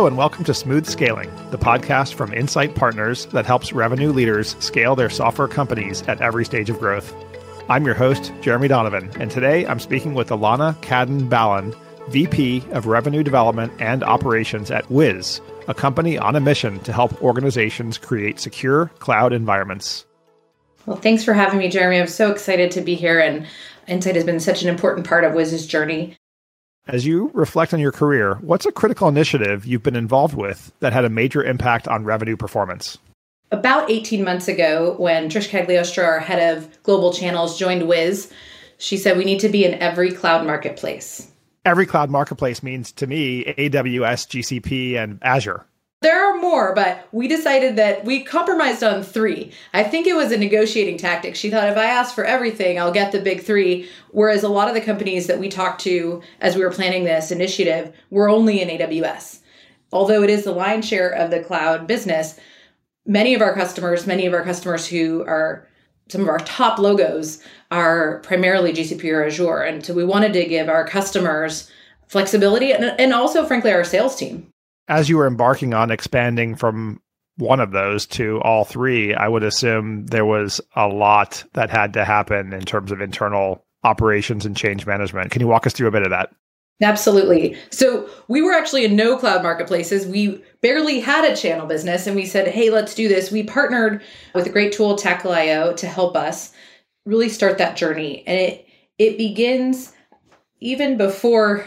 Hello, and welcome to Smooth Scaling, the podcast from Insight Partners that helps revenue leaders scale their software companies at every stage of growth. I'm your host, Jeremy Donovan, and today I'm speaking with Alana Cadden Ballon, VP of Revenue Development and Operations at Wiz, a company on a mission to help organizations create secure cloud environments. Well, thanks for having me, Jeremy. I'm so excited to be here, and Insight has been such an important part of Wiz's journey. As you reflect on your career, what's a critical initiative you've been involved with that had a major impact on revenue performance? About 18 months ago, when Trish Cagliostro, our head of global channels, joined Wiz, she said we need to be in every cloud marketplace. Every cloud marketplace means to me AWS, GCP, and Azure. There are more, but we decided that we compromised on three. I think it was a negotiating tactic. She thought if I ask for everything, I'll get the big three. Whereas a lot of the companies that we talked to as we were planning this initiative were only in AWS. Although it is the lion's share of the cloud business, many of our customers, many of our customers who are some of our top logos are primarily GCP or Azure. And so we wanted to give our customers flexibility and, and also, frankly, our sales team as you were embarking on expanding from one of those to all three, I would assume there was a lot that had to happen in terms of internal operations and change management. Can you walk us through a bit of that? Absolutely. So we were actually in no cloud marketplaces. We barely had a channel business and we said, hey, let's do this. We partnered with a great tool, Tackle.io, to help us really start that journey. And it it begins even before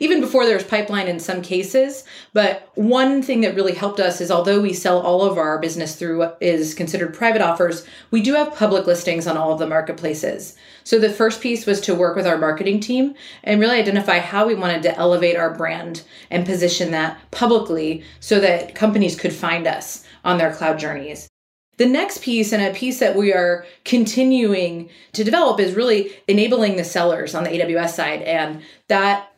even before there's pipeline in some cases but one thing that really helped us is although we sell all of our business through what is considered private offers we do have public listings on all of the marketplaces. So the first piece was to work with our marketing team and really identify how we wanted to elevate our brand and position that publicly so that companies could find us on their cloud journeys the next piece, and a piece that we are continuing to develop, is really enabling the sellers on the AWS side. And that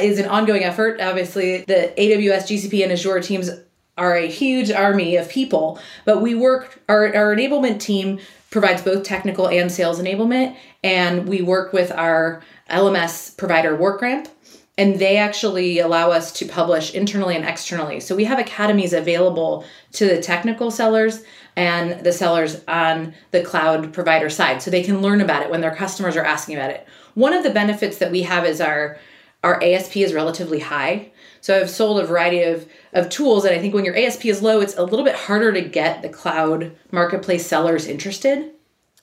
is an ongoing effort. Obviously, the AWS, GCP, and Azure teams are a huge army of people, but we work, our, our enablement team provides both technical and sales enablement. And we work with our LMS provider, WorkRamp, and they actually allow us to publish internally and externally. So we have academies available to the technical sellers and the sellers on the cloud provider side so they can learn about it when their customers are asking about it. One of the benefits that we have is our our ASP is relatively high. So I've sold a variety of, of tools, and I think when your ASP is low, it's a little bit harder to get the cloud marketplace sellers interested.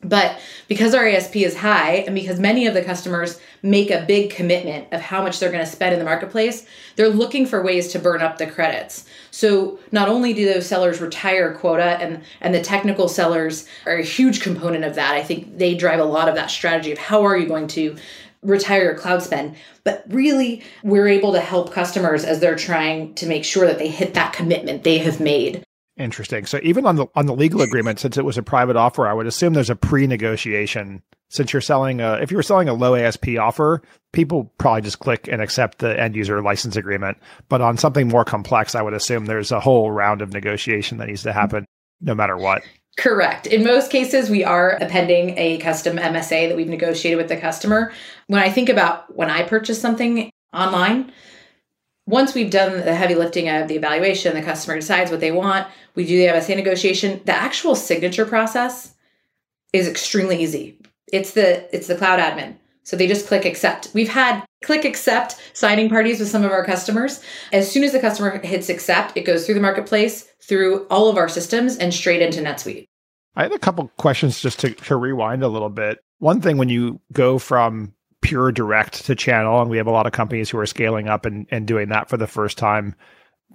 But because our ASP is high and because many of the customers make a big commitment of how much they're going to spend in the marketplace, they're looking for ways to burn up the credits. So not only do those sellers retire quota and and the technical sellers are a huge component of that. I think they drive a lot of that strategy of how are you going to retire your cloud spend. But really, we're able to help customers as they're trying to make sure that they hit that commitment they have made. Interesting. So even on the on the legal agreement, since it was a private offer, I would assume there's a pre-negotiation. Since you're selling a, if you were selling a low ASP offer, people probably just click and accept the end user license agreement. But on something more complex, I would assume there's a whole round of negotiation that needs to happen, no matter what. Correct. In most cases, we are appending a custom MSA that we've negotiated with the customer. When I think about when I purchase something online, once we've done the heavy lifting of the evaluation, the customer decides what they want, we do the MSA negotiation. The actual signature process is extremely easy. It's the it's the cloud admin. So they just click accept. We've had click accept signing parties with some of our customers. As soon as the customer hits accept, it goes through the marketplace, through all of our systems, and straight into NetSuite. I had a couple questions just to, to rewind a little bit. One thing when you go from pure direct to channel, and we have a lot of companies who are scaling up and, and doing that for the first time.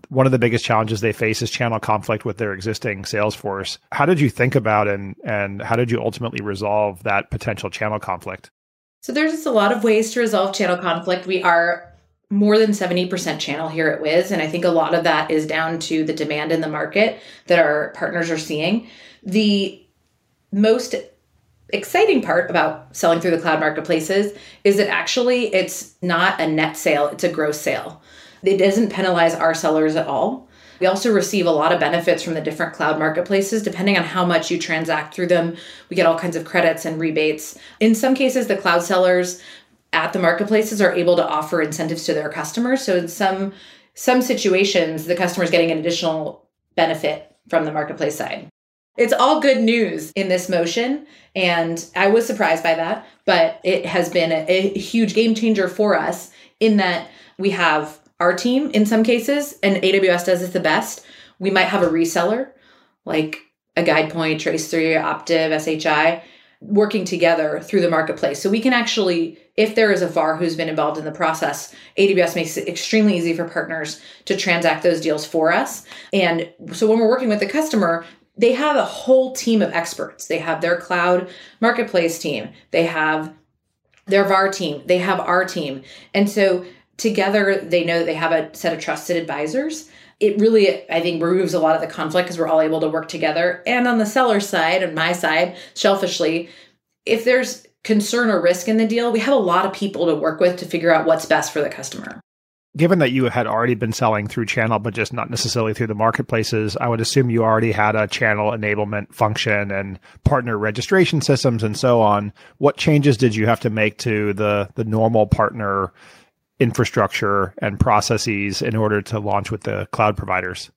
One of the biggest challenges they face is channel conflict with their existing sales force. How did you think about and and how did you ultimately resolve that potential channel conflict? So there's just a lot of ways to resolve channel conflict. We are more than 70% channel here at Wiz. And I think a lot of that is down to the demand in the market that our partners are seeing. The most exciting part about selling through the cloud marketplaces is that actually it's not a net sale, it's a gross sale. It doesn't penalize our sellers at all. We also receive a lot of benefits from the different cloud marketplaces. Depending on how much you transact through them, we get all kinds of credits and rebates. In some cases, the cloud sellers at the marketplaces are able to offer incentives to their customers. So in some some situations the customer is getting an additional benefit from the marketplace side. It's all good news in this motion. And I was surprised by that, but it has been a, a huge game changer for us in that we have our team in some cases, and AWS does this the best. We might have a reseller like a GuidePoint, Trace3, Optiv, SHI, working together through the marketplace. So we can actually, if there is a VAR who's been involved in the process, AWS makes it extremely easy for partners to transact those deals for us. And so when we're working with the customer, they have a whole team of experts. They have their cloud marketplace team, they have their VAR team, they have our team. And so together they know they have a set of trusted advisors. It really i think removes a lot of the conflict because we're all able to work together. And on the seller side and my side selfishly if there's concern or risk in the deal we have a lot of people to work with to figure out what's best for the customer given that you had already been selling through channel but just not necessarily through the marketplaces i would assume you already had a channel enablement function and partner registration systems and so on what changes did you have to make to the the normal partner infrastructure and processes in order to launch with the cloud providers?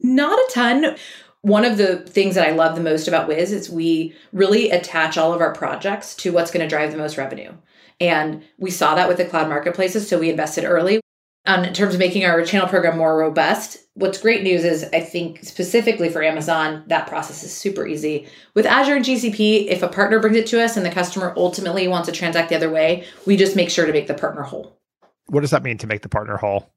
Not a ton. One of the things that I love the most about Wiz is we really attach all of our projects to what's going to drive the most revenue. And we saw that with the cloud marketplaces, so we invested early. Um, in terms of making our channel program more robust, what's great news is I think specifically for Amazon, that process is super easy. With Azure and GCP, if a partner brings it to us and the customer ultimately wants to transact the other way, we just make sure to make the partner whole. What does that mean to make the partner whole?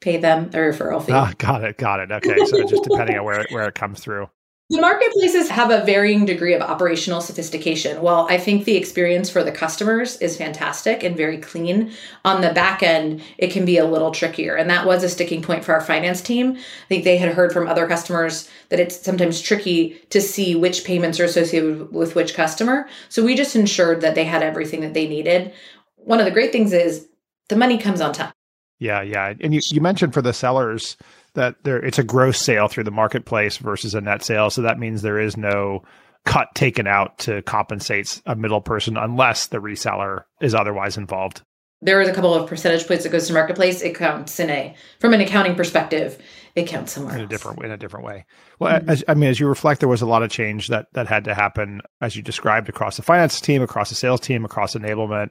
Pay them a referral fee. Ah, got it, got it. Okay, so just depending on where it, where it comes through. The marketplaces have a varying degree of operational sophistication. While I think the experience for the customers is fantastic and very clean. On the back end, it can be a little trickier. And that was a sticking point for our finance team. I think they had heard from other customers that it's sometimes tricky to see which payments are associated with which customer. So we just ensured that they had everything that they needed. One of the great things is the money comes on time. Yeah, yeah. And you, you mentioned for the sellers that there it's a gross sale through the marketplace versus a net sale. So that means there is no cut taken out to compensate a middle person unless the reseller is otherwise involved. There is a couple of percentage points that goes to marketplace. It counts in a from an accounting perspective. It counts somewhere in else. a different in a different way. Well, mm-hmm. as, I mean, as you reflect, there was a lot of change that that had to happen, as you described, across the finance team, across the sales team, across enablement.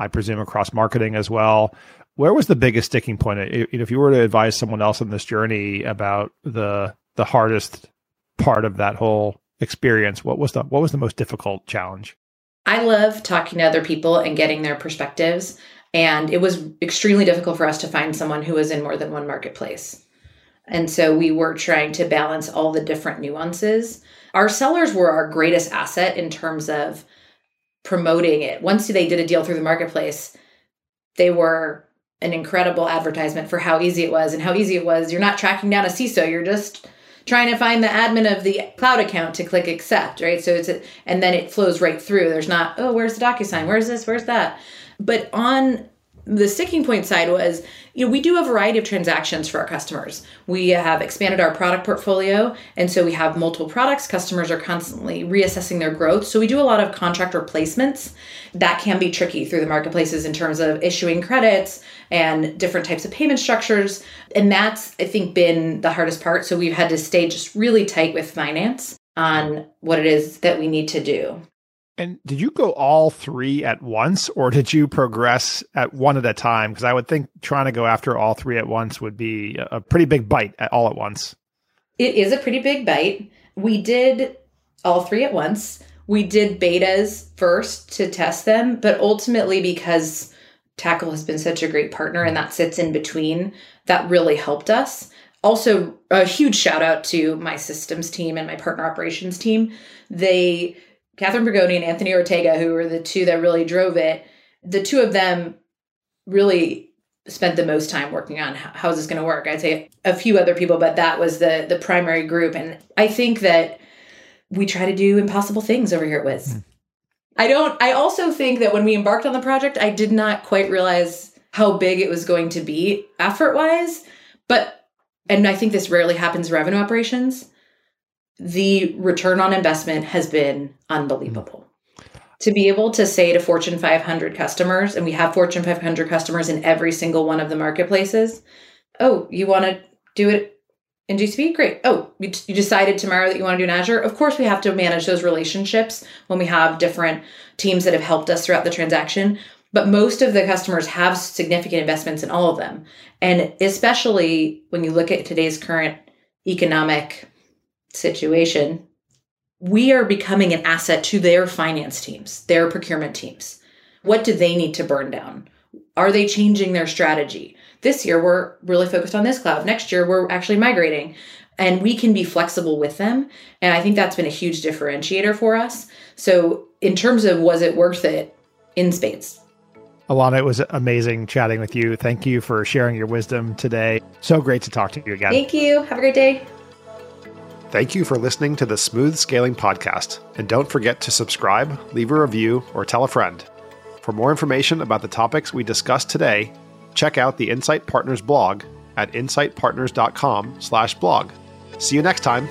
I presume across marketing as well. Where was the biggest sticking point? If you were to advise someone else on this journey about the the hardest part of that whole experience, what was the what was the most difficult challenge? I love talking to other people and getting their perspectives. And it was extremely difficult for us to find someone who was in more than one marketplace. And so we were trying to balance all the different nuances. Our sellers were our greatest asset in terms of promoting it. Once they did a deal through the marketplace, they were an incredible advertisement for how easy it was and how easy it was. You're not tracking down a CISO, you're just trying to find the admin of the cloud account to click accept, right? So it's a, and then it flows right through. There's not, oh, where's the DocuSign? Where's this? Where's that? But on the sticking point side was you know we do a variety of transactions for our customers. We have expanded our product portfolio and so we have multiple products. Customers are constantly reassessing their growth. So we do a lot of contract replacements. That can be tricky through the marketplaces in terms of issuing credits and different types of payment structures. And that's i think been the hardest part. So we've had to stay just really tight with finance on what it is that we need to do and did you go all three at once or did you progress at one at a time? Because I would think trying to go after all three at once would be a pretty big bite at all at once. It is a pretty big bite. We did all three at once. We did betas first to test them, but ultimately, because Tackle has been such a great partner and that sits in between, that really helped us. Also, a huge shout out to my systems team and my partner operations team. They Catherine Bergoni and Anthony Ortega, who were the two that really drove it, the two of them really spent the most time working on how, is this going to work. I'd say a few other people, but that was the the primary group. And I think that we try to do impossible things over here at Wiz. Mm. I don't. I also think that when we embarked on the project, I did not quite realize how big it was going to be effort wise. But and I think this rarely happens revenue operations the return on investment has been unbelievable. To be able to say to Fortune 500 customers, and we have Fortune 500 customers in every single one of the marketplaces, Oh, you want to do it in GCP? Great. Oh, you, you decided tomorrow that you want to do an Azure? Of course, we have to manage those relationships when we have different teams that have helped us throughout the transaction. But most of the customers have significant investments in all of them. And especially when you look at today's current economic situation, we are becoming an asset to their finance teams, their procurement teams. What do they need to burn down? Are they changing their strategy? This year, we're really focused on this cloud. Next year, we're actually migrating and we can be flexible with them. And I think that's been a huge differentiator for us. So, in terms of was it worth it in spades? Alana, it was amazing chatting with you. Thank you for sharing your wisdom today. So great to talk to you again. Thank you. Have a great day. Thank you for listening to the Smooth Scaling Podcast. And don't forget to subscribe, leave a review, or tell a friend. For more information about the topics we discussed today, check out the Insight Partners blog at insightpartners.com slash blog. See you next time.